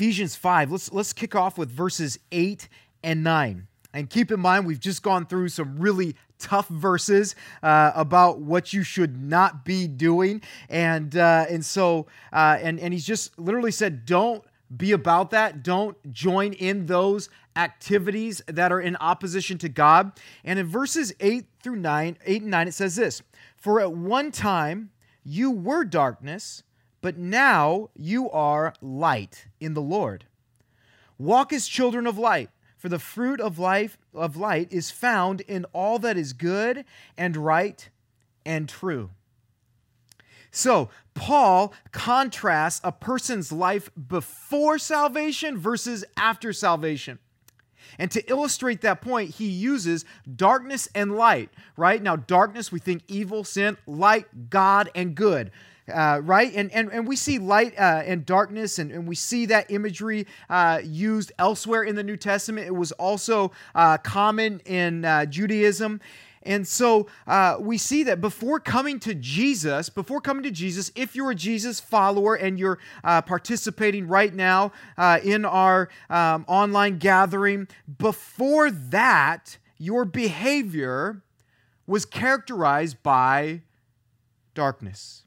Ephesians 5. Let's let's kick off with verses 8 and 9. And keep in mind, we've just gone through some really tough verses uh, about what you should not be doing, and uh, and so uh, and and he's just literally said, don't be about that. Don't join in those activities that are in opposition to God. And in verses eight through nine, eight and nine, it says this: For at one time you were darkness, but now you are light in the Lord. Walk as children of light for the fruit of life of light is found in all that is good and right and true. So, Paul contrasts a person's life before salvation versus after salvation. And to illustrate that point, he uses darkness and light, right? Now, darkness, we think evil, sin, light, God, and good uh, right? And, and, and we see light uh, and darkness, and, and we see that imagery uh, used elsewhere in the New Testament. It was also uh, common in uh, Judaism. And so uh, we see that before coming to Jesus, before coming to Jesus, if you're a Jesus follower and you're uh, participating right now uh, in our um, online gathering, before that, your behavior was characterized by darkness.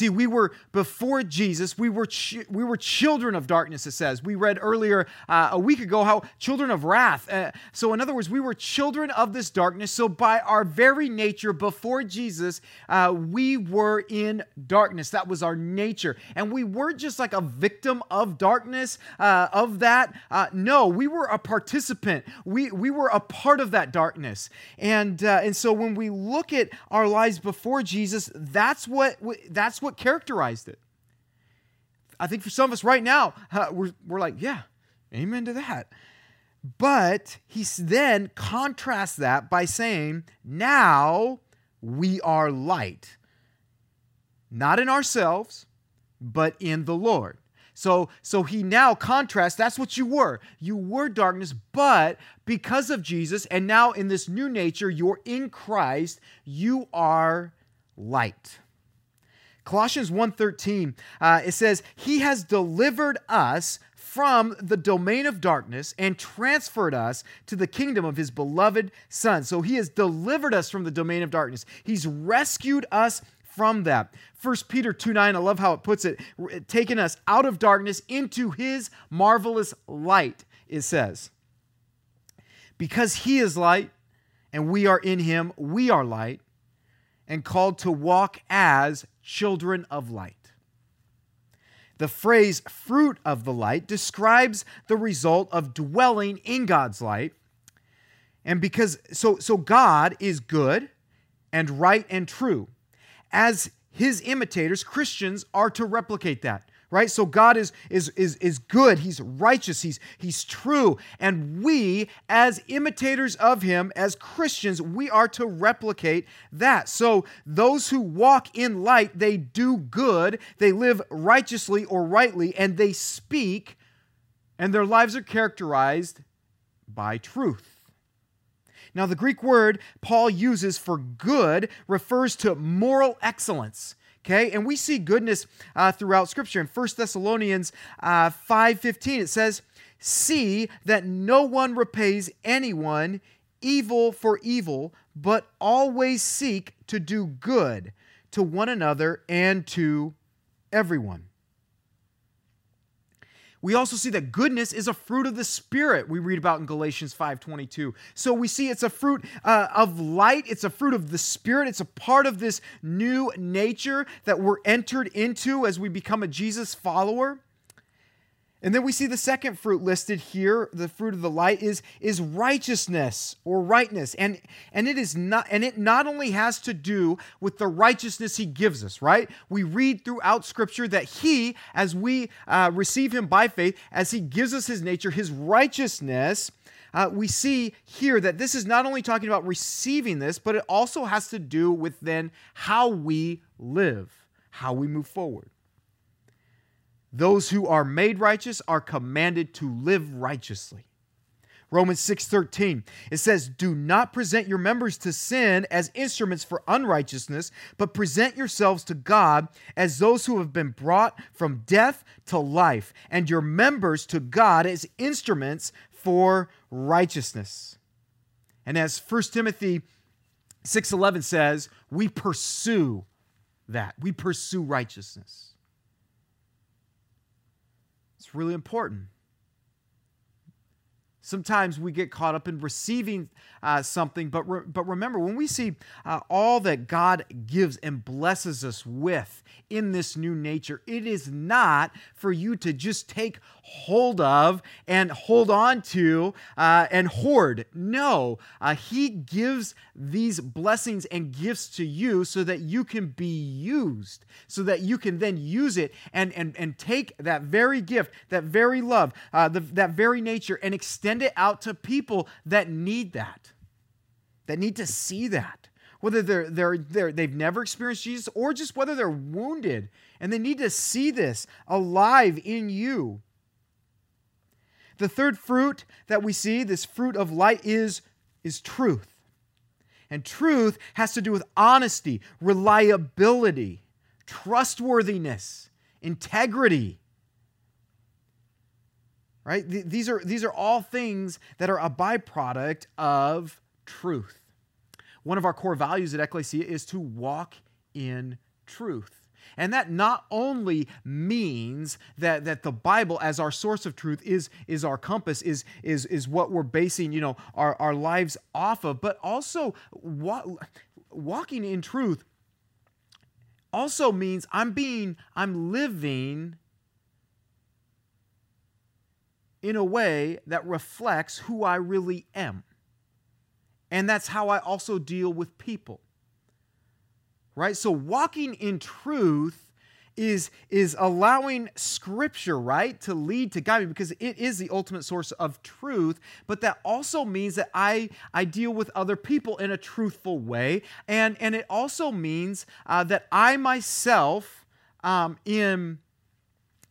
See, we were before Jesus, we were ch- we were children of darkness. It says we read earlier uh, a week ago how children of wrath. Uh, so, in other words, we were children of this darkness. So, by our very nature, before Jesus, uh, we were in darkness. That was our nature, and we weren't just like a victim of darkness uh, of that. Uh, no, we were a participant. We we were a part of that darkness, and uh, and so when we look at our lives before Jesus, that's what that's what characterized it. I think for some of us right now, uh, we're, we're like, yeah, amen to that. But he then contrasts that by saying, now we are light. Not in ourselves, but in the Lord. So, so he now contrasts that's what you were. You were darkness, but because of Jesus, and now in this new nature, you're in Christ, you are light. Colossians 1:13 uh, it says he has delivered us from the domain of darkness and transferred us to the kingdom of his beloved son. So he has delivered us from the domain of darkness. He's rescued us from that. 1 Peter 2 9, I love how it puts it, taking us out of darkness into his marvelous light, it says. Because he is light and we are in him, we are light and called to walk as children of light. The phrase fruit of the light describes the result of dwelling in God's light. And because so so God is good and right and true. As his imitators, Christians are to replicate that right? So god is is is, is good. He's righteous. He's he's true. And we as imitators of him as christians we are to replicate that. So those who walk in light they do good. They live righteously or rightly and they speak and their lives are characterized by truth. Now, the Greek word Paul uses for good refers to moral excellence. Okay, and we see goodness uh, throughout Scripture. In 1 Thessalonians uh, 5.15, it says, See that no one repays anyone evil for evil, but always seek to do good to one another and to everyone. We also see that goodness is a fruit of the Spirit. We read about in Galatians 5:22. So we see it's a fruit uh, of light. It's a fruit of the Spirit. It's a part of this new nature that we're entered into as we become a Jesus follower. And then we see the second fruit listed here, the fruit of the light is is righteousness or rightness. And and it is not and it not only has to do with the righteousness he gives us, right? We read throughout scripture that he as we uh, receive him by faith, as he gives us his nature, his righteousness, uh, we see here that this is not only talking about receiving this, but it also has to do with then how we live, how we move forward. Those who are made righteous are commanded to live righteously. Romans 6:13. It says, "Do not present your members to sin as instruments for unrighteousness, but present yourselves to God as those who have been brought from death to life, and your members to God as instruments for righteousness." And as 1 Timothy 6:11 says, we pursue that. We pursue righteousness. It's really important. Sometimes we get caught up in receiving uh, something, but, re- but remember, when we see uh, all that God gives and blesses us with in this new nature, it is not for you to just take hold of and hold on to uh, and hoard. No, uh, He gives these blessings and gifts to you so that you can be used, so that you can then use it and, and, and take that very gift, that very love, uh, the, that very nature, and extend it out to people that need that, that need to see that whether they're, they're, they're, they've never experienced Jesus or just whether they're wounded and they need to see this alive in you. The third fruit that we see, this fruit of light, is, is truth. And truth has to do with honesty, reliability, trustworthiness, integrity. Right? These are, these are all things that are a byproduct of truth. One of our core values at Ecclesia is to walk in truth. And that not only means that, that the Bible as our source of truth is, is our compass, is, is, is what we're basing you know, our, our lives off of, but also wa- walking in truth also means I'm being, I'm living in a way that reflects who I really am. And that's how I also deal with people right? So walking in truth is is allowing scripture right to lead to guide me because it is the ultimate source of truth but that also means that i i deal with other people in a truthful way and and it also means uh, that i myself um, am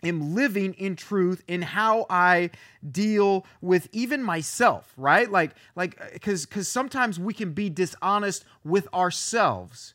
am living in truth in how i deal with even myself right? Like like because because sometimes we can be dishonest with ourselves.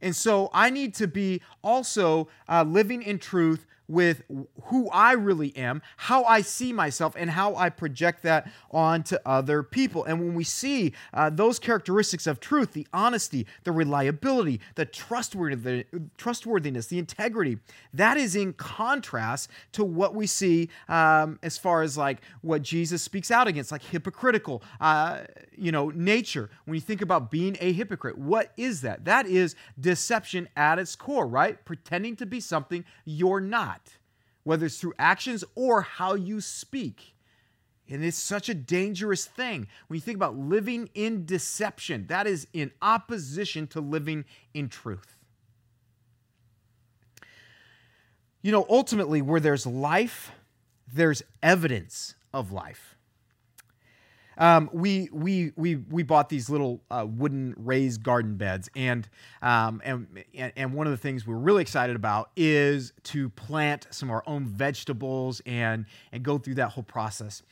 And so I need to be also uh, living in truth with who I really am, how I see myself, and how I project that onto other people. And when we see uh, those characteristics of truth, the honesty, the reliability, the trustworthiness, the integrity, that is in contrast to what we see um, as far as like what Jesus speaks out against, like hypocritical, uh, you know, nature. When you think about being a hypocrite, what is that? That is deception at its core, right? Pretending to be something you're not whether it's through actions or how you speak. And it's such a dangerous thing. When you think about living in deception, that is in opposition to living in truth. You know, ultimately, where there's life, there's evidence of life. Um, we we we we bought these little uh, wooden raised garden beds, and um, and and one of the things we're really excited about is to plant some of our own vegetables and and go through that whole process.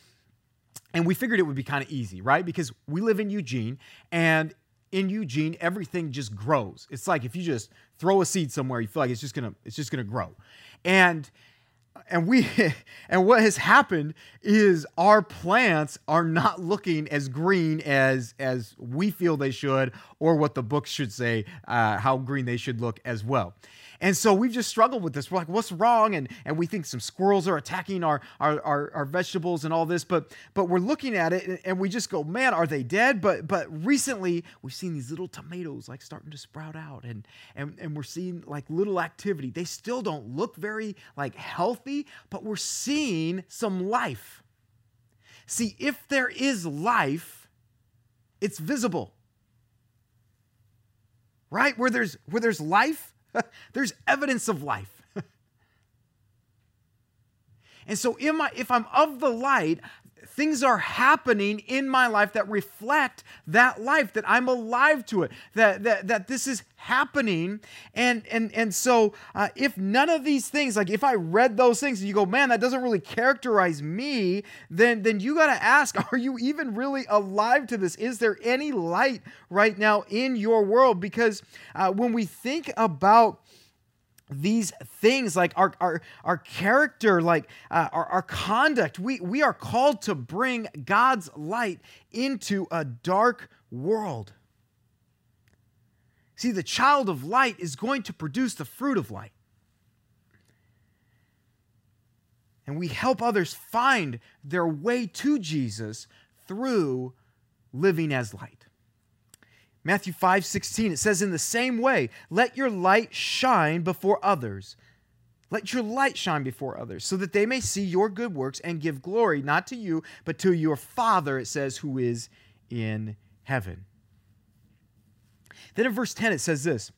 And we figured it would be kind of easy, right? Because we live in Eugene, and in Eugene, everything just grows. It's like if you just throw a seed somewhere, you feel like it's just gonna it's just gonna grow, and and we and what has happened is our plants are not looking as green as as we feel they should or what the books should say uh, how green they should look as well and so we've just struggled with this. We're like, what's wrong? And and we think some squirrels are attacking our our, our, our vegetables and all this, but but we're looking at it and we just go, man, are they dead? But but recently we've seen these little tomatoes like starting to sprout out and and, and we're seeing like little activity. They still don't look very like healthy, but we're seeing some life. See, if there is life, it's visible. Right? Where there's where there's life, There's evidence of life. and so I, if I'm of the light, things are happening in my life that reflect that life that i'm alive to it that that, that this is happening. And and and so uh, if none of these things like if i read those things and you go man that doesn't really characterize me then then you got to ask are you even really alive to this? Is there any light right now in your world? Because uh, when we think about these things like our our, our character like uh, our, our conduct. We we are called to bring god's light into a dark world. See the child of light is going to produce the fruit of light. And we help others find their way to jesus through living as light Matthew 5 16, it says, In the same way, let your light shine before others. Let your light shine before others, so that they may see your good works and give glory, not to you, but to your Father, it says, who is in heaven. Then in verse 10, it says this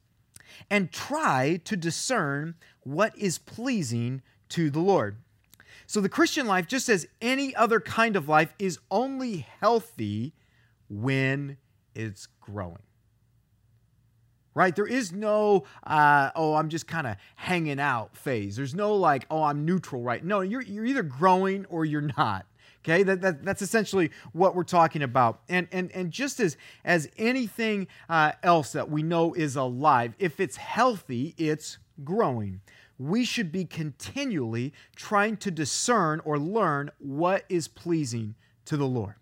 And try to discern what is pleasing to the Lord. So the Christian life, just as any other kind of life, is only healthy when it's growing. Right? There is no, uh, oh, I'm just kind of hanging out phase. There's no like, oh, I'm neutral, right? No, you're, you're either growing or you're not. Okay, that, that, that's essentially what we're talking about. And, and, and just as, as anything uh, else that we know is alive, if it's healthy, it's growing. We should be continually trying to discern or learn what is pleasing to the Lord.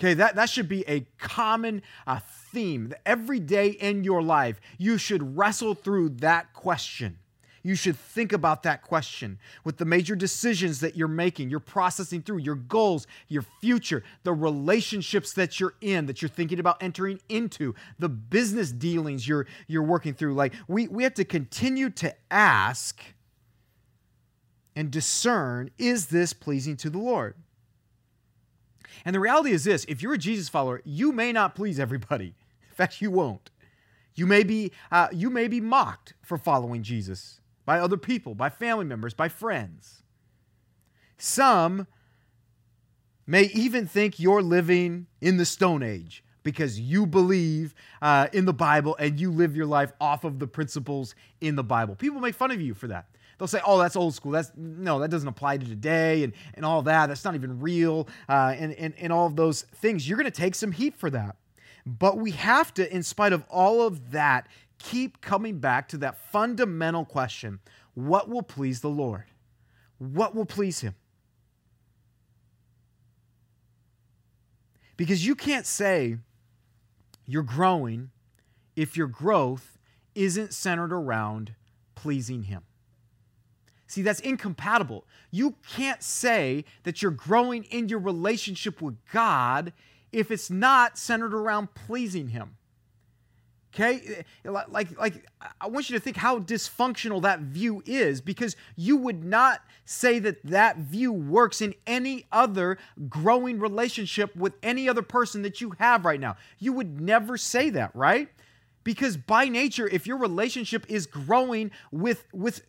Okay, that, that should be a common uh, theme. Every day in your life, you should wrestle through that question. You should think about that question with the major decisions that you're making, you're processing through, your goals, your future, the relationships that you're in, that you're thinking about entering into, the business dealings you're, you're working through. Like, we, we have to continue to ask and discern is this pleasing to the Lord? And the reality is this if you're a Jesus follower, you may not please everybody. In fact, you won't. You may be, uh, you may be mocked for following Jesus by other people, by family members, by friends. Some may even think you're living in the Stone Age because you believe uh, in the Bible and you live your life off of the principles in the Bible. People make fun of you for that they'll say, oh, that's old school. That's no, that doesn't apply to today and, and all that. That's not even real. Uh, and, and, and all of those things. You're going to take some heat for that. But we have to, in spite of all of that, keep coming back to that fundamental question what will please the Lord? What will please Him? Because you can't say you're growing if your growth isn't centered around pleasing Him. See, that's incompatible. You can't say that you're growing in your relationship with God if it's not centered around pleasing Him. Okay? Like, like I want you to think how dysfunctional that view is because you would not say that that view works in any other growing relationship with any other person that you have right now. You would never say that, right? Because by nature, if your relationship is growing with, with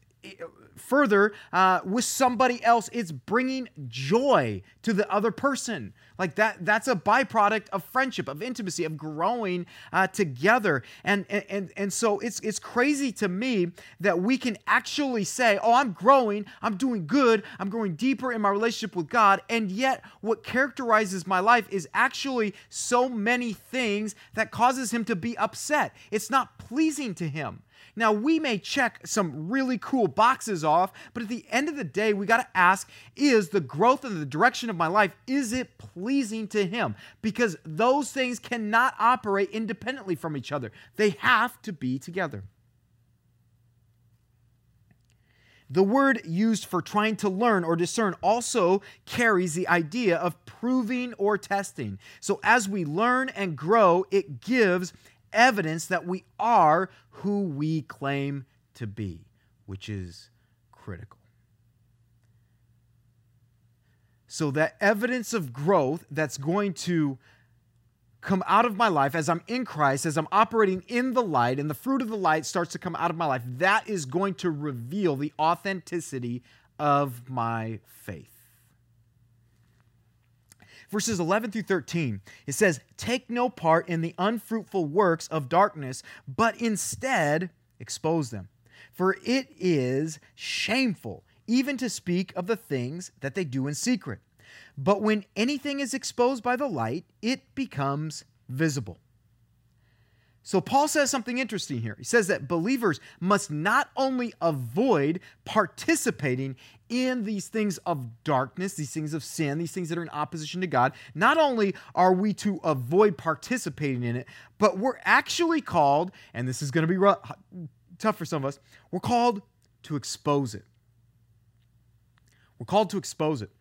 further uh, with somebody else it's bringing joy to the other person. Like that that's a byproduct of friendship of intimacy of growing uh, together. And, and and so it's it's crazy to me that we can actually say oh i'm growing i'm doing good i'm growing deeper in my relationship with god. And yet what characterizes my life is actually so many things that causes him to be upset. It's not pleasing to him now, we may check some really cool boxes off, but at the end of the day, we got to ask is the growth and the direction of my life is it pleasing to him? Because those things cannot operate independently from each other. They have to be together. The word used for trying to learn or discern also carries the idea of proving or testing. So as we learn and grow, it gives evidence that we are who we claim to be, which is critical. So, that evidence of growth that's going to come out of my life as I'm in Christ, as I'm operating in the light, and the fruit of the light starts to come out of my life, that is going to reveal the authenticity of my faith. Verses 11 through 13, it says, Take no part in the unfruitful works of darkness, but instead expose them. For it is shameful even to speak of the things that they do in secret. But when anything is exposed by the light, it becomes visible. So, Paul says something interesting here. He says that believers must not only avoid participating in these things of darkness, these things of sin, these things that are in opposition to God, not only are we to avoid participating in it, but we're actually called, and this is going to be rough, tough for some of us, we're called to expose it. We're called to expose it.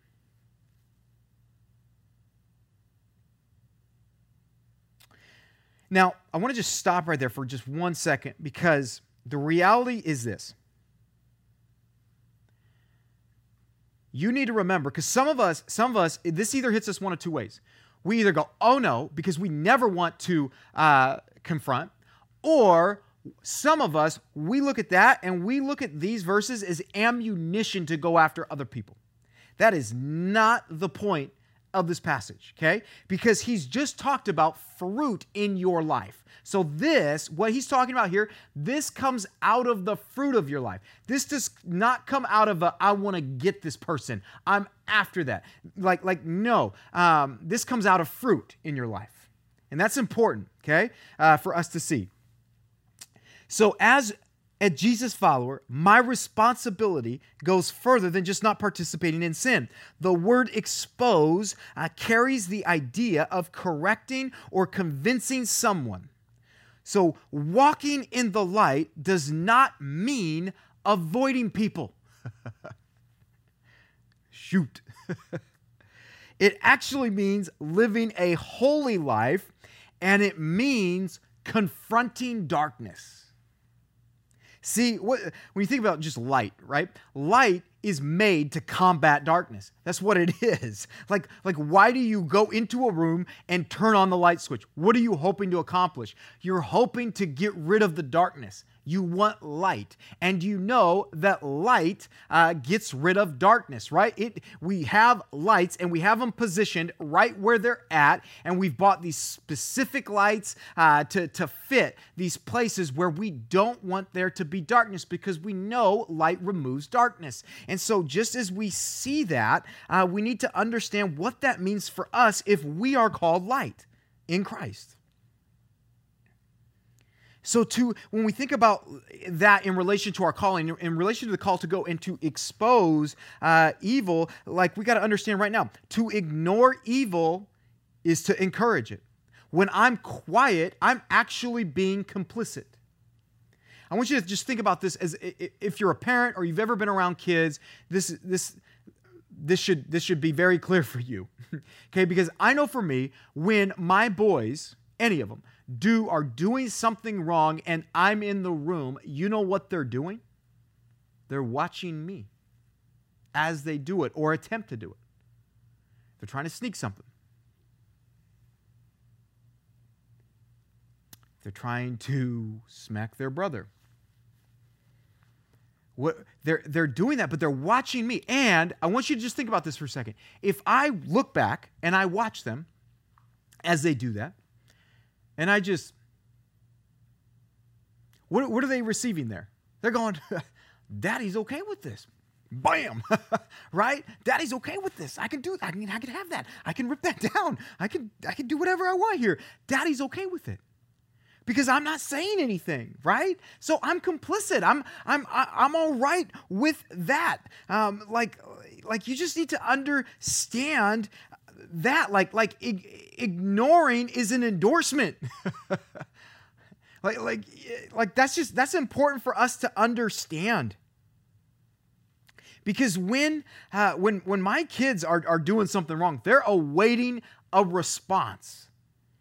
Now, I want to just stop right there for just one second because the reality is this. You need to remember, because some of us, some of us, this either hits us one of two ways. We either go, oh no, because we never want to uh, confront, or some of us, we look at that and we look at these verses as ammunition to go after other people. That is not the point of this passage, okay? Because he's just talked about fruit in your life. So, this, what he's talking about here, this comes out of the fruit of your life. This does not come out of a, I want to get this person. I'm after that. Like, like no, um, this comes out of fruit in your life. And that's important, okay, uh, for us to see. So, as a Jesus follower, my responsibility goes further than just not participating in sin. The word expose uh, carries the idea of correcting or convincing someone. So, walking in the light does not mean avoiding people. Shoot. it actually means living a holy life, and it means confronting darkness. See, what, when you think about just light, right? Light is made to combat darkness. That's what it is. Like, like why do you go into a room and turn on the light switch? What are you hoping to accomplish? You're hoping to get rid of the darkness. You want light, and you know that light uh, gets rid of darkness, right? It we have lights, and we have them positioned right where they're at, and we've bought these specific lights uh, to to fit these places where we don't want there to be darkness because we know light removes darkness. And so, just as we see that, uh, we need to understand what that means for us if we are called light in Christ. So, to when we think about that in relation to our calling, in relation to the call to go and to expose uh, evil, like we got to understand right now, to ignore evil is to encourage it. When I'm quiet, I'm actually being complicit. I want you to just think about this as if you're a parent or you've ever been around kids. This this this should this should be very clear for you, okay? Because I know for me, when my boys, any of them, do are doing something wrong and I'm in the room, you know what they're doing? They're watching me as they do it or attempt to do it. They're trying to sneak something. They're trying to smack their brother. What, they're, they're doing that, but they're watching me. And I want you to just think about this for a second. If I look back and I watch them as they do that, and I just, what, what are they receiving there? They're going, Daddy's okay with this. Bam! right? Daddy's okay with this. I can do that. I mean, I can have that. I can rip that down. I can I can do whatever I want here. Daddy's okay with it. Because I'm not saying anything, right? So I'm complicit. I'm I'm I'm all right with that. Um, like like you just need to understand that like like ig- ignoring is an endorsement. Like like like that's just that's important for us to understand. Because when uh, when when my kids are, are doing something wrong they're awaiting a response.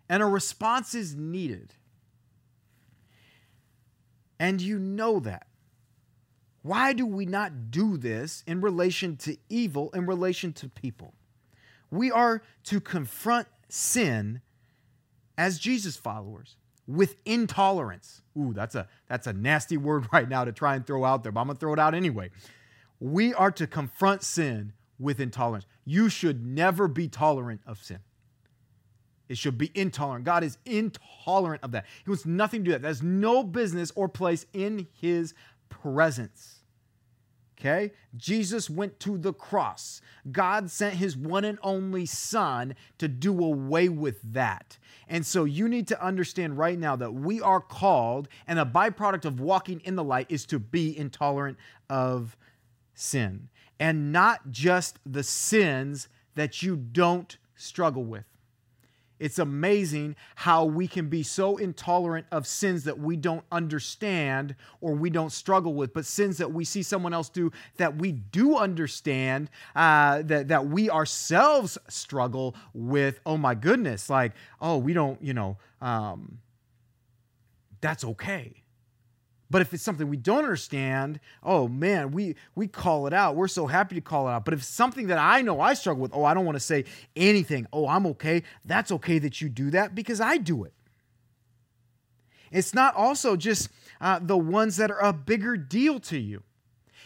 And a response is needed. And you know that. Why do we not do this in relation to evil in relation to people we are to confront sin as Jesus followers with intolerance. Ooh, that's a that's a nasty word right now to try and throw out there, but I'm going to throw it out anyway. We are to confront sin with intolerance. You should never be tolerant of sin. It should be intolerant. God is intolerant of that. He wants nothing to do with that. There's no business or place in his presence. Okay? Jesus went to the cross. God sent his one and only Son to do away with that. And so you need to understand right now that we are called, and a byproduct of walking in the light is to be intolerant of sin. And not just the sins that you don't struggle with. It's amazing how we can be so intolerant of sins that we don't understand or we don't struggle with, but sins that we see someone else do that we do understand, uh, that, that we ourselves struggle with. Oh my goodness, like, oh, we don't, you know, um, that's okay. But if it's something we don't understand, oh man, we we call it out. We're so happy to call it out. But if it's something that I know I struggle with, oh, I don't want to say anything. Oh, I'm okay. That's okay that you do that because I do it. It's not also just uh, the ones that are a bigger deal to you.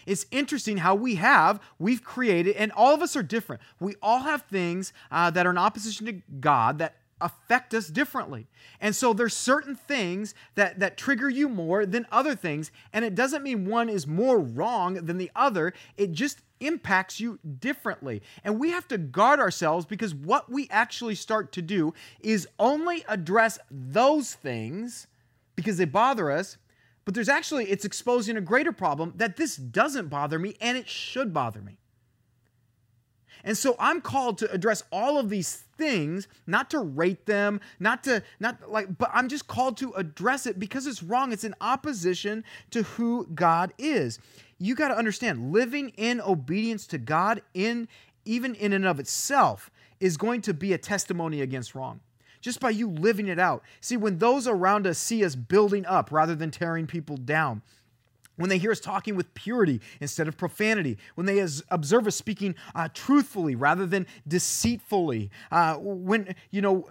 It's interesting how we have, we've created, and all of us are different. We all have things uh, that are in opposition to God that affect us differently. And so there's certain things that, that trigger you more than other things. And it doesn't mean one is more wrong than the other. It just impacts you differently. And we have to guard ourselves because what we actually start to do is only address those things because they bother us. But there's actually, it's exposing a greater problem that this doesn't bother me and it should bother me. And so I'm called to address all of these things, not to rate them, not to, not like, but I'm just called to address it because it's wrong. It's in opposition to who God is. You got to understand, living in obedience to God, in even in and of itself, is going to be a testimony against wrong just by you living it out. See, when those around us see us building up rather than tearing people down, when they hear us talking with purity instead of profanity, when they observe us speaking uh, truthfully rather than deceitfully, uh, when, you know,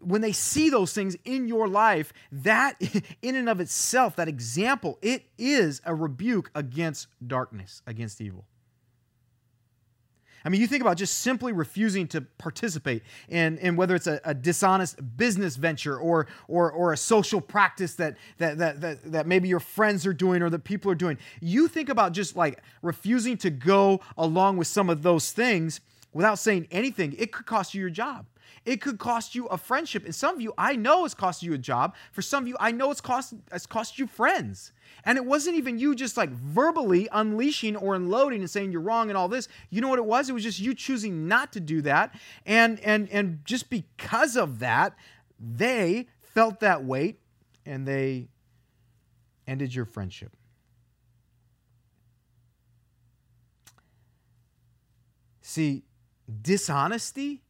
when they see those things in your life, that in and of itself, that example, it is a rebuke against darkness, against evil. I mean, you think about just simply refusing to participate in, in whether it's a, a dishonest business venture or, or, or a social practice that, that, that, that, that maybe your friends are doing or that people are doing. You think about just like refusing to go along with some of those things without saying anything, it could cost you your job. It could cost you a friendship. And some of you, I know it's cost you a job. For some of you, I know it's cost it's cost you friends. And it wasn't even you just like verbally unleashing or unloading and saying you're wrong and all this. You know what it was? It was just you choosing not to do that. And and and just because of that, they felt that weight and they ended your friendship. See, dishonesty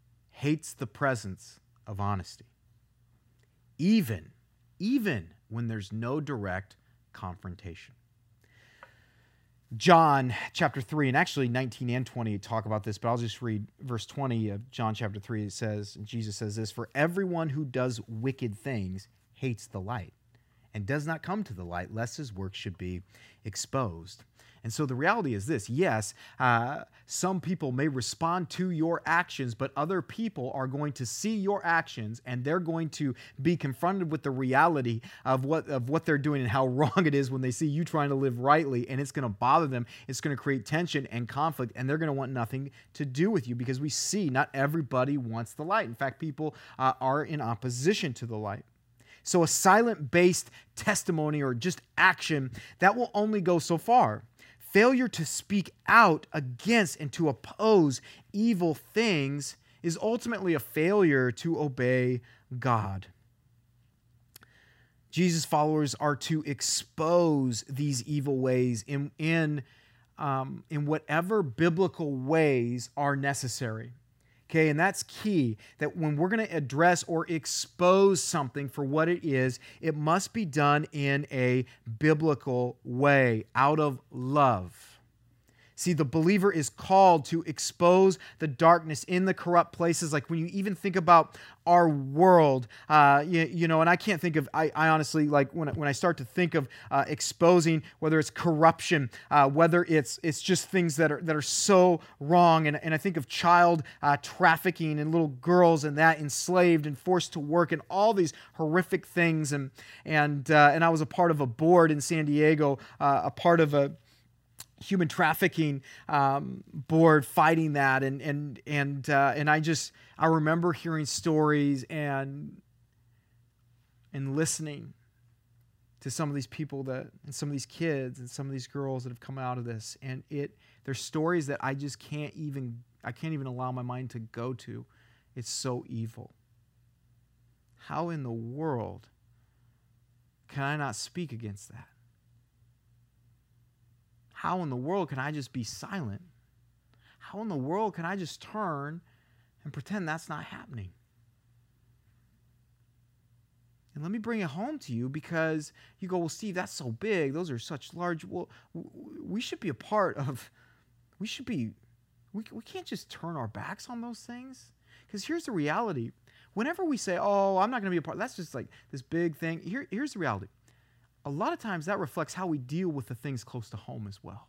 hates the presence of honesty. Even, even when there's no direct confrontation. John chapter 3, and actually 19 and 20 talk about this, but I'll just read verse 20 of John chapter 3. It says, Jesus says this For everyone who does wicked things hates the light and does not come to the light, lest his work should be exposed. And so the reality is this yes, uh, some people may respond to your actions, but other people are going to see your actions and they're going to be confronted with the reality of what, of what they're doing and how wrong it is when they see you trying to live rightly. And it's going to bother them. It's going to create tension and conflict, and they're going to want nothing to do with you because we see not everybody wants the light. In fact, people uh, are in opposition to the light. So, a silent based testimony or just action, that will only go so far failure to speak out against and to oppose evil things is ultimately a failure to obey God. Jesus' followers are to expose these evil ways in, in, um, in whatever biblical ways are necessary. Okay, and that's key that when we're going to address or expose something for what it is, it must be done in a biblical way, out of love. See, the believer is called to expose the darkness in the corrupt places. Like when you even think about our world, uh, you, you, know, and I can't think of, I, I honestly, like when, when I start to think of uh, exposing, whether it's corruption, uh, whether it's it's just things that are that are so wrong, and, and I think of child uh, trafficking and little girls and that enslaved and forced to work and all these horrific things, and and uh, and I was a part of a board in San Diego, uh, a part of a human trafficking um, board fighting that. And and and uh, and I just I remember hearing stories and and listening to some of these people that and some of these kids and some of these girls that have come out of this. And it there's stories that I just can't even I can't even allow my mind to go to. It's so evil. How in the world can I not speak against that how in the world can I just be silent? How in the world can I just turn and pretend that's not happening? And let me bring it home to you because you go, well, Steve, that's so big. Those are such large. Well, we should be a part of, we should be, we, we can't just turn our backs on those things. Because here's the reality. Whenever we say, oh, I'm not going to be a part, that's just like this big thing. Here, here's the reality a lot of times that reflects how we deal with the things close to home as well.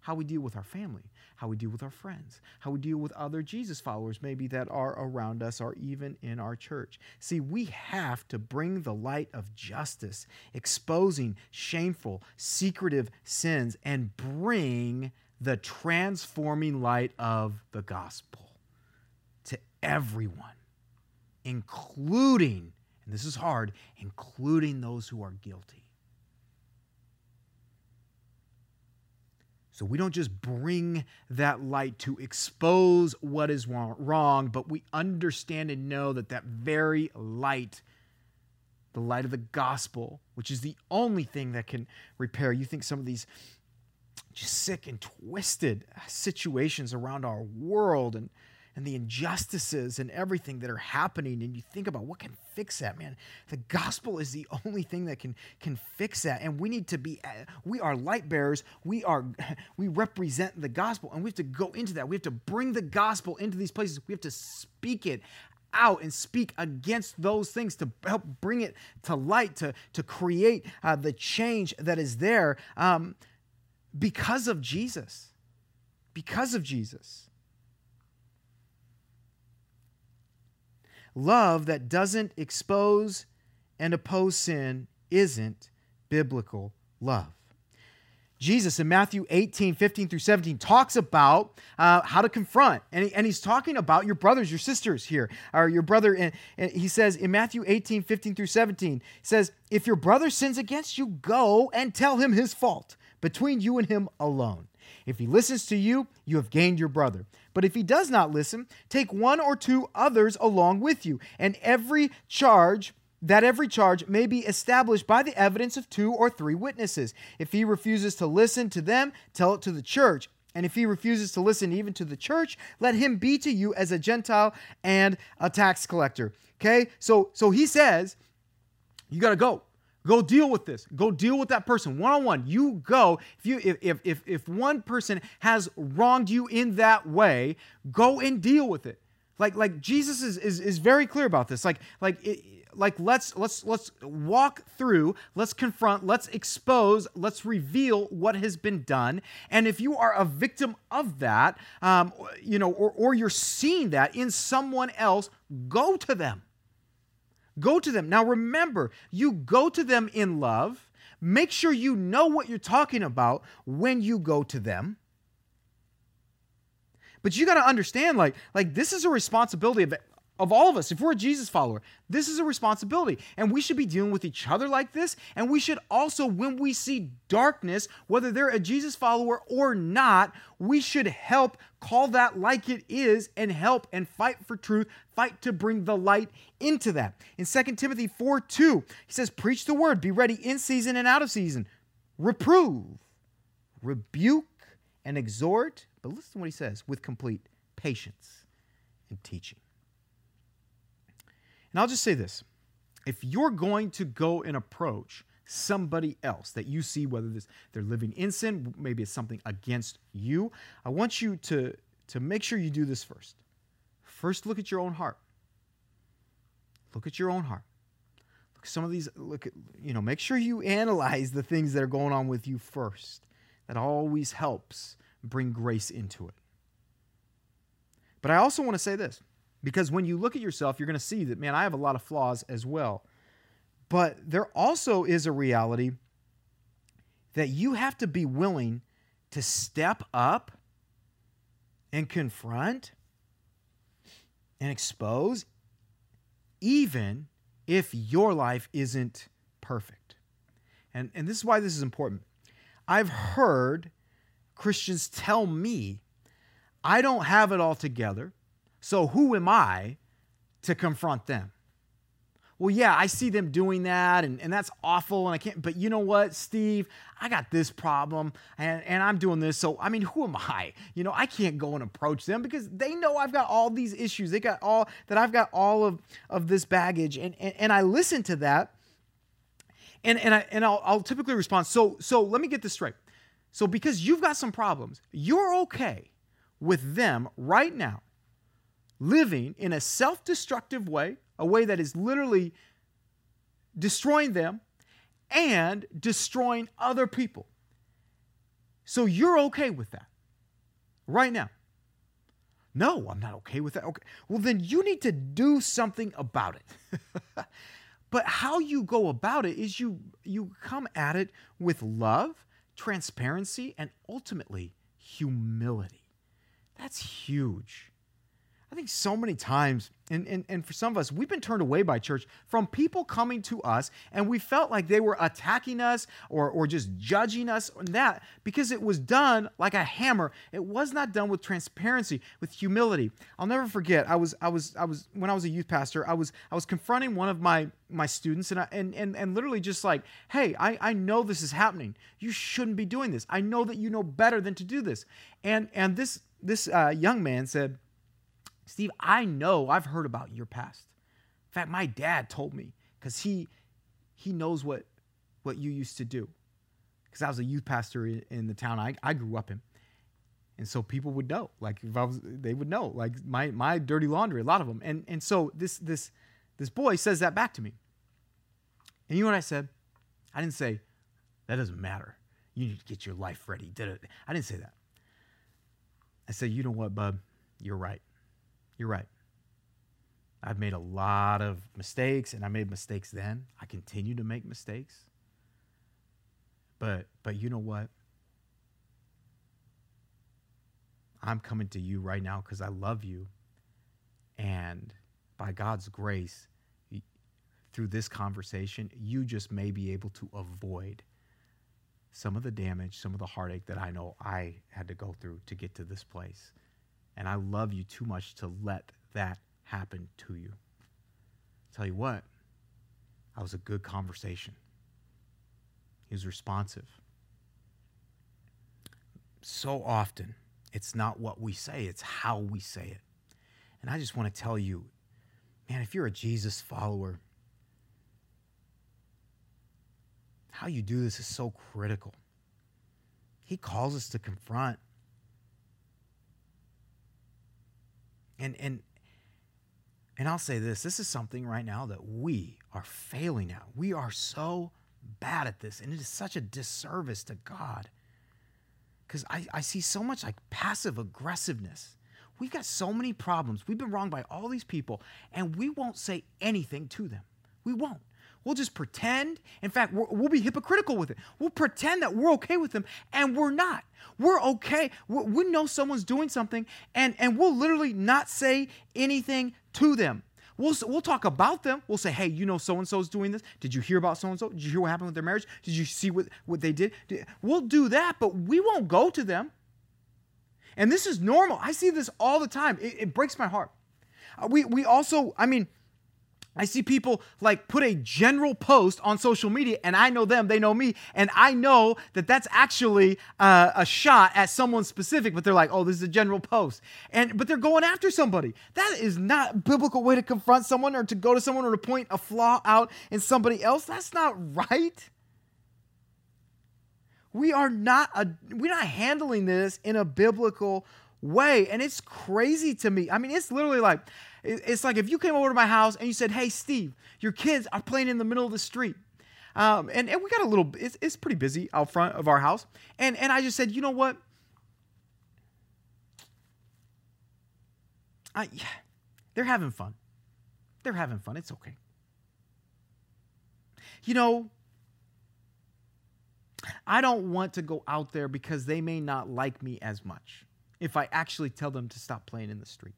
How we deal with our family, how we deal with our friends, how we deal with other Jesus followers, maybe that are around us or even in our church. See, we have to bring the light of justice, exposing shameful, secretive sins, and bring the transforming light of the gospel to everyone, including and this is hard, including those who are guilty. So we don't just bring that light to expose what is wrong, but we understand and know that that very light, the light of the gospel, which is the only thing that can repair. You think some of these just sick and twisted situations around our world and and the injustices and everything that are happening and you think about what can fix that man. The gospel is the only thing that can can fix that and we need to be we are light bearers. We are we represent the gospel and we have to go into that. We have to bring the gospel into these places. We have to speak it out and speak against those things to help bring it to light to to create uh, the change that is there um, because of jesus. Because of jesus Love that doesn't expose and oppose sin isn't biblical love. Jesus in Matthew 18, 15 through 17 talks about uh, how to confront. And, he, and he's talking about your brothers, your sisters here, or your brother. And, and he says in Matthew 18, 15 through 17, he says, If your brother sins against you, go and tell him his fault between you and him alone. If he listens to you, you have gained your brother. But if he does not listen, take one or two others along with you, and every charge that every charge may be established by the evidence of two or three witnesses. If he refuses to listen to them, tell it to the church. And if he refuses to listen even to the church, let him be to you as a Gentile and a tax collector. Okay? So so he says, you got to go. Go deal with this. Go deal with that person one on one. You go. If you if, if if one person has wronged you in that way, go and deal with it. Like like Jesus is is, is very clear about this. Like like it, like let's let's let's walk through let's confront let's expose let's reveal what has been done and if you are a victim of that um, you know or, or you're seeing that in someone else go to them Go to them. Now remember, you go to them in love. Make sure you know what you're talking about when you go to them. But you got to understand like like this is a responsibility of of all of us, if we're a Jesus follower, this is a responsibility. And we should be dealing with each other like this. And we should also, when we see darkness, whether they're a Jesus follower or not, we should help call that like it is and help and fight for truth, fight to bring the light into that. In 2 Timothy 4 2, he says, Preach the word, be ready in season and out of season, reprove, rebuke, and exhort. But listen to what he says with complete patience and teaching. And I'll just say this if you're going to go and approach somebody else that you see, whether this, they're living in sin, maybe it's something against you, I want you to, to make sure you do this first. First, look at your own heart. Look at your own heart. Look some of these, look at, you know, make sure you analyze the things that are going on with you first. That always helps bring grace into it. But I also want to say this because when you look at yourself, you're going to see that, man, I have a lot of flaws as well. But there also is a reality that you have to be willing to step up and confront and expose, even if your life isn't perfect. And, and this is why this is important. I've heard Christians tell me, I don't have it all together, so who am I to confront them? well, yeah, I see them doing that and, and that's awful and I can't, but you know what, Steve, I got this problem and, and I'm doing this. So, I mean, who am I? You know, I can't go and approach them because they know I've got all these issues. They got all, that I've got all of, of this baggage. And, and, and I listen to that and, and, I, and I'll, I'll typically respond. So, so let me get this straight. So because you've got some problems, you're okay with them right now living in a self destructive way a way that is literally destroying them and destroying other people. So you're okay with that right now. No, I'm not okay with that. Okay. Well, then you need to do something about it. but how you go about it is you you come at it with love, transparency, and ultimately humility. That's huge. I think so many times, and, and, and for some of us, we've been turned away by church from people coming to us and we felt like they were attacking us or, or just judging us on that because it was done like a hammer. It was not done with transparency, with humility. I'll never forget, I was, I was, I was, when I was a youth pastor, I was, I was confronting one of my, my students and, I, and, and, and literally just like, hey, I, I know this is happening. You shouldn't be doing this. I know that you know better than to do this. And, and this, this uh, young man said, Steve, I know I've heard about your past. In fact, my dad told me because he he knows what what you used to do. Because I was a youth pastor in, the town I, I grew up in. And so people would know. Like if I was they would know. Like my my dirty laundry, a lot of them. And and so this this this boy says that back to me. And you know what I said? I didn't say, that doesn't matter. You need to get your life ready. I didn't say that. I said, you know what, bub? You're right. You're right. I've made a lot of mistakes and I made mistakes then. I continue to make mistakes. But but you know what? I'm coming to you right now cuz I love you. And by God's grace through this conversation, you just may be able to avoid some of the damage, some of the heartache that I know I had to go through to get to this place. And I love you too much to let that happen to you. tell you what, that was a good conversation. He was responsive. So often, it's not what we say, it's how we say it. And I just want to tell you, man, if you're a Jesus follower, how you do this is so critical. He calls us to confront. And and and I'll say this, this is something right now that we are failing at. We are so bad at this, and it is such a disservice to God. Because I, I see so much like passive aggressiveness. We've got so many problems. We've been wronged by all these people, and we won't say anything to them. We won't. We'll just pretend. In fact, we will be hypocritical with it. We'll pretend that we're okay with them, and we're not. We're okay. we we know someone's doing something, and, and we'll literally not say anything to them. We'll, we'll talk about them. We'll say, hey, you know, so and so is doing this. Did you hear about so and so? Did you hear what happened with their marriage? Did you see what, what they did? We'll do that, but we won't go to them. And this is normal. I see this all the time. It, it breaks my heart. Uh, we, we also, I mean, I see people like put a general post on social media, and I know them, they know me, and I know that that's actually uh, a shot at someone specific, but they're like, oh, this is a general post. And but they're going after somebody. That is not a biblical way to confront someone or to go to someone or to point a flaw out in somebody else. That's not right. We are not a, we're not handling this in a biblical way. And it's crazy to me. I mean, it's literally like, it's like if you came over to my house and you said, Hey, Steve, your kids are playing in the middle of the street. Um, and, and we got a little, it's, it's pretty busy out front of our house. And, and I just said, You know what? I, they're having fun. They're having fun. It's okay. You know, I don't want to go out there because they may not like me as much if I actually tell them to stop playing in the street.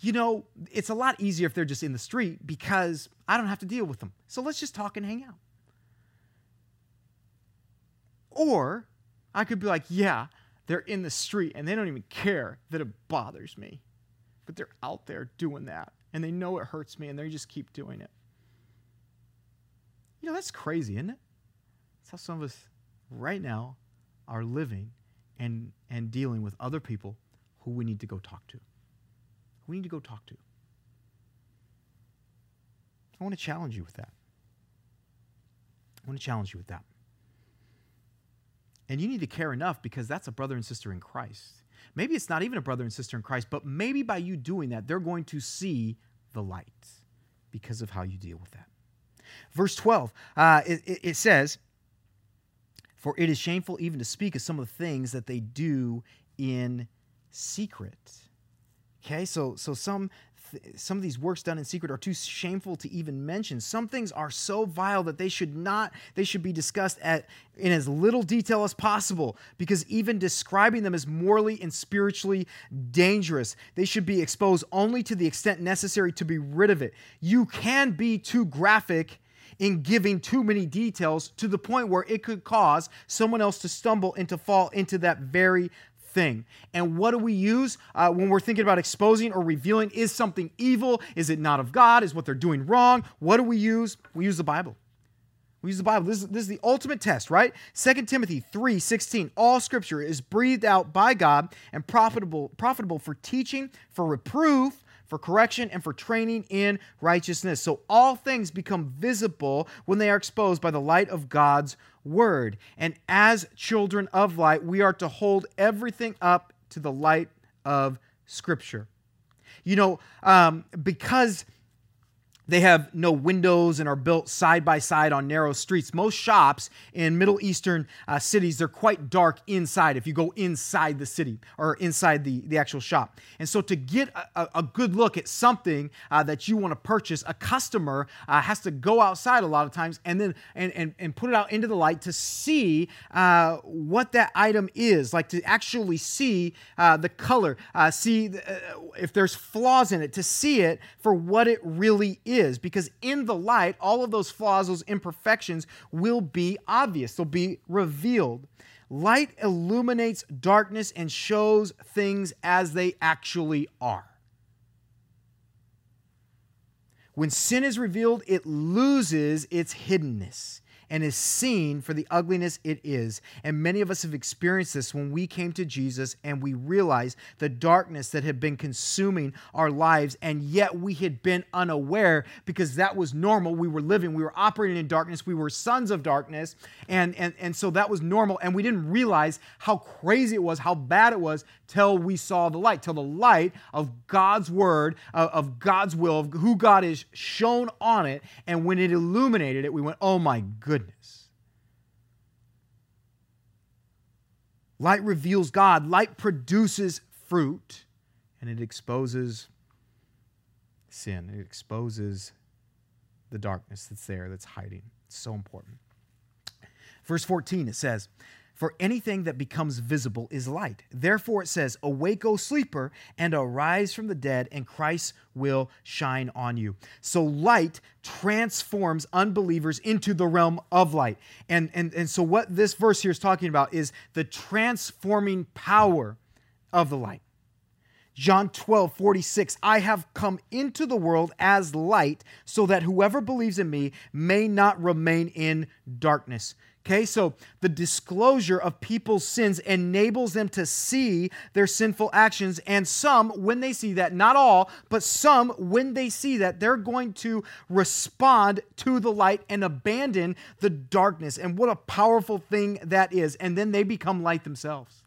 You know, it's a lot easier if they're just in the street because I don't have to deal with them. So let's just talk and hang out. Or I could be like, yeah, they're in the street and they don't even care that it bothers me. But they're out there doing that and they know it hurts me and they just keep doing it. You know, that's crazy, isn't it? That's how some of us right now are living and, and dealing with other people who we need to go talk to. We need to go talk to. I want to challenge you with that. I want to challenge you with that. And you need to care enough because that's a brother and sister in Christ. Maybe it's not even a brother and sister in Christ, but maybe by you doing that, they're going to see the light because of how you deal with that. Verse 12, uh, it, it says, For it is shameful even to speak of some of the things that they do in secret. Okay, so so some some of these works done in secret are too shameful to even mention. Some things are so vile that they should not they should be discussed at in as little detail as possible because even describing them is morally and spiritually dangerous. They should be exposed only to the extent necessary to be rid of it. You can be too graphic in giving too many details to the point where it could cause someone else to stumble and to fall into that very thing. And what do we use uh, when we're thinking about exposing or revealing? Is something evil? Is it not of God? Is what they're doing wrong? What do we use? We use the Bible. We use the Bible. This is, this is the ultimate test, right? 2 Timothy 3 16. All scripture is breathed out by God and profitable, profitable for teaching, for reproof, for correction, and for training in righteousness. So all things become visible when they are exposed by the light of God's word. And as children of light, we are to hold everything up to the light of Scripture. You know, um, because they have no windows and are built side by side on narrow streets. Most shops in Middle Eastern uh, cities, they're quite dark inside if you go inside the city or inside the, the actual shop. And so, to get a, a good look at something uh, that you want to purchase, a customer uh, has to go outside a lot of times and then and, and, and put it out into the light to see uh, what that item is, like to actually see uh, the color, uh, see if there's flaws in it, to see it for what it really is is, because in the light, all of those flaws, those imperfections will be obvious, they'll be revealed. Light illuminates darkness and shows things as they actually are. When sin is revealed, it loses its hiddenness and is seen for the ugliness it is. And many of us have experienced this when we came to Jesus and we realized the darkness that had been consuming our lives, and yet we had been unaware because that was normal. We were living, we were operating in darkness, we were sons of darkness, and, and, and so that was normal. And we didn't realize how crazy it was, how bad it was, till we saw the light, till the light of God's word, of, of God's will, of who God is, shone on it. And when it illuminated it, we went, oh my goodness. Light reveals God, light produces fruit, and it exposes sin. It exposes the darkness that's there, that's hiding. It's so important. Verse 14, it says, for anything that becomes visible is light. Therefore, it says, Awake, O sleeper, and arise from the dead, and Christ will shine on you. So, light transforms unbelievers into the realm of light. And, and, and so, what this verse here is talking about is the transforming power of the light. John 12, 46, I have come into the world as light so that whoever believes in me may not remain in darkness. Okay, so the disclosure of people's sins enables them to see their sinful actions. And some, when they see that, not all, but some, when they see that, they're going to respond to the light and abandon the darkness. And what a powerful thing that is. And then they become light themselves.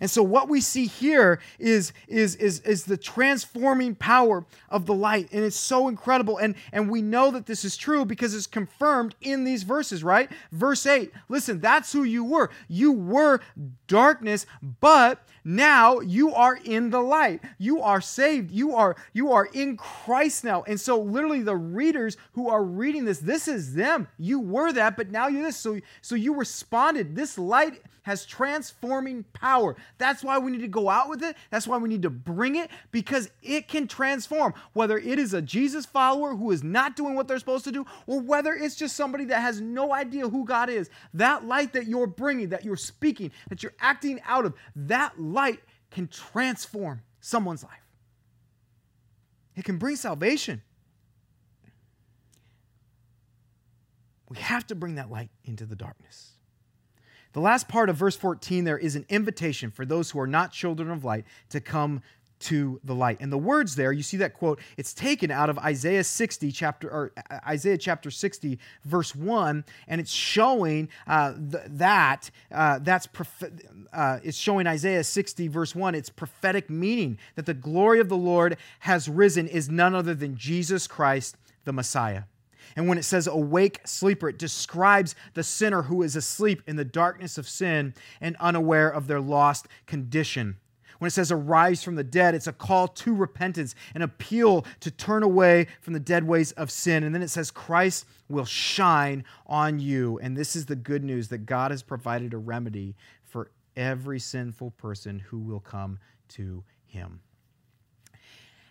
And so what we see here is, is, is, is the transforming power of the light. And it's so incredible. And, and we know that this is true because it's confirmed in these verses, right? Verse 8, listen, that's who you were. You were darkness, but now you are in the light. You are saved. You are, you are in Christ now. And so literally the readers who are reading this, this is them. You were that, but now you're this. So, so you responded. This light has transforming power. That's why we need to go out with it. That's why we need to bring it because it can transform. Whether it is a Jesus follower who is not doing what they're supposed to do, or whether it's just somebody that has no idea who God is, that light that you're bringing, that you're speaking, that you're acting out of, that light can transform someone's life. It can bring salvation. We have to bring that light into the darkness. The last part of verse 14 there is an invitation for those who are not children of light to come to the light. And the words there, you see that quote, it's taken out of Isaiah 60 chapter or uh, Isaiah chapter 60 verse 1 and it's showing uh, th- that uh, that's prof- uh, it's showing Isaiah 60 verse 1 its prophetic meaning that the glory of the Lord has risen is none other than Jesus Christ the Messiah. And when it says awake sleeper, it describes the sinner who is asleep in the darkness of sin and unaware of their lost condition. When it says arise from the dead, it's a call to repentance, an appeal to turn away from the dead ways of sin. And then it says Christ will shine on you. And this is the good news that God has provided a remedy for every sinful person who will come to him.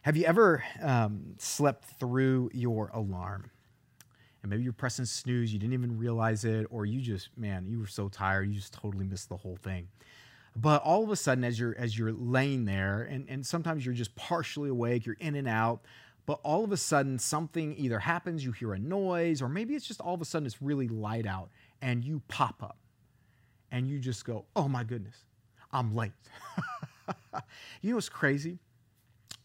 Have you ever um, slept through your alarm? And maybe you're pressing snooze, you didn't even realize it, or you just, man, you were so tired, you just totally missed the whole thing. But all of a sudden, as you're as you're laying there, and, and sometimes you're just partially awake, you're in and out, but all of a sudden something either happens, you hear a noise, or maybe it's just all of a sudden it's really light out and you pop up and you just go, oh my goodness, I'm late. you know what's crazy?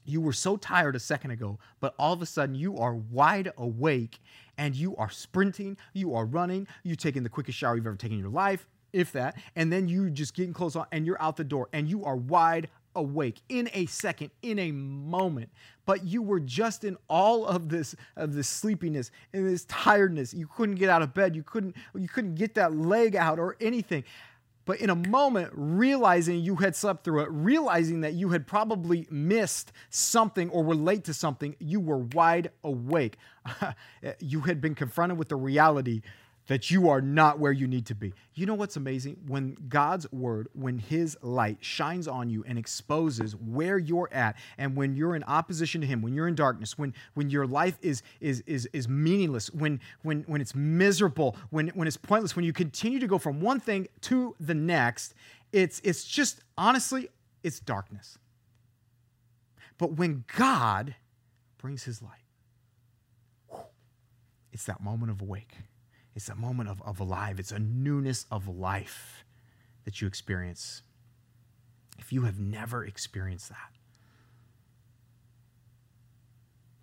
You were so tired a second ago, but all of a sudden you are wide awake and you are sprinting, you are running, you're taking the quickest shower you've ever taken in your life, if that, and then you just getting clothes on and you're out the door and you are wide awake in a second, in a moment. But you were just in all of this of this sleepiness and this tiredness. You couldn't get out of bed. You couldn't you couldn't get that leg out or anything. But in a moment, realizing you had slept through it, realizing that you had probably missed something or were late to something, you were wide awake. you had been confronted with the reality that you are not where you need to be. You know what's amazing? When God's word, when his light shines on you and exposes where you're at and when you're in opposition to him, when you're in darkness, when when your life is is is is meaningless, when when when it's miserable, when when it's pointless, when you continue to go from one thing to the next, it's it's just honestly it's darkness. But when God brings his light, it's that moment of awake it's a moment of, of alive. It's a newness of life that you experience. If you have never experienced that,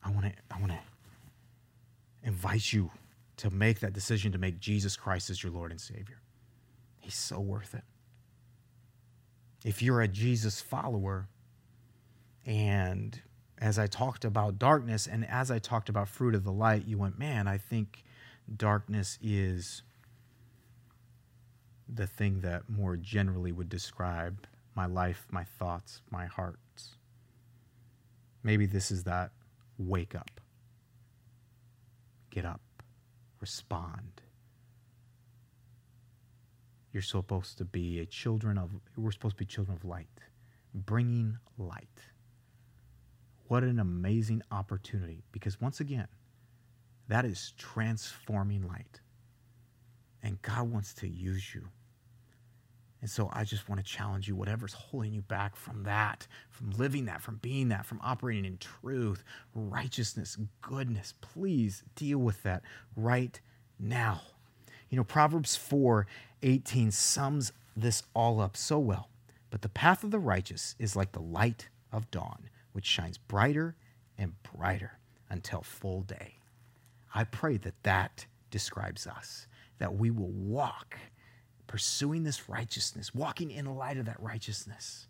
I want to I want to invite you to make that decision to make Jesus Christ as your Lord and Savior. He's so worth it. If you're a Jesus follower, and as I talked about darkness and as I talked about fruit of the light, you went, man, I think darkness is the thing that more generally would describe my life, my thoughts, my hearts. Maybe this is that wake up, get up, respond. You're supposed to be a children of, we're supposed to be children of light, bringing light. What an amazing opportunity. Because once again, that is transforming light. And God wants to use you. And so I just want to challenge you, whatever's holding you back from that, from living that, from being that, from operating in truth, righteousness, goodness, please deal with that right now. You know, Proverbs 4 18 sums this all up so well. But the path of the righteous is like the light of dawn, which shines brighter and brighter until full day. I pray that that describes us, that we will walk pursuing this righteousness, walking in the light of that righteousness,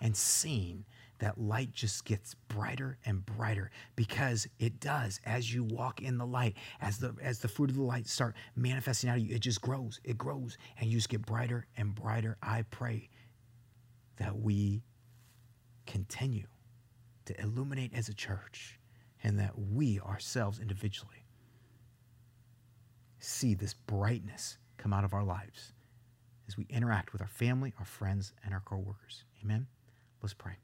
and seeing that light just gets brighter and brighter because it does. As you walk in the light as the as the fruit of the light start manifesting out of you it just grows it grows and you just get brighter and brighter. I pray that we continue to illuminate as a church and that we ourselves individually see this brightness come out of our lives as we interact with our family, our friends, and our coworkers. Amen. Let's pray.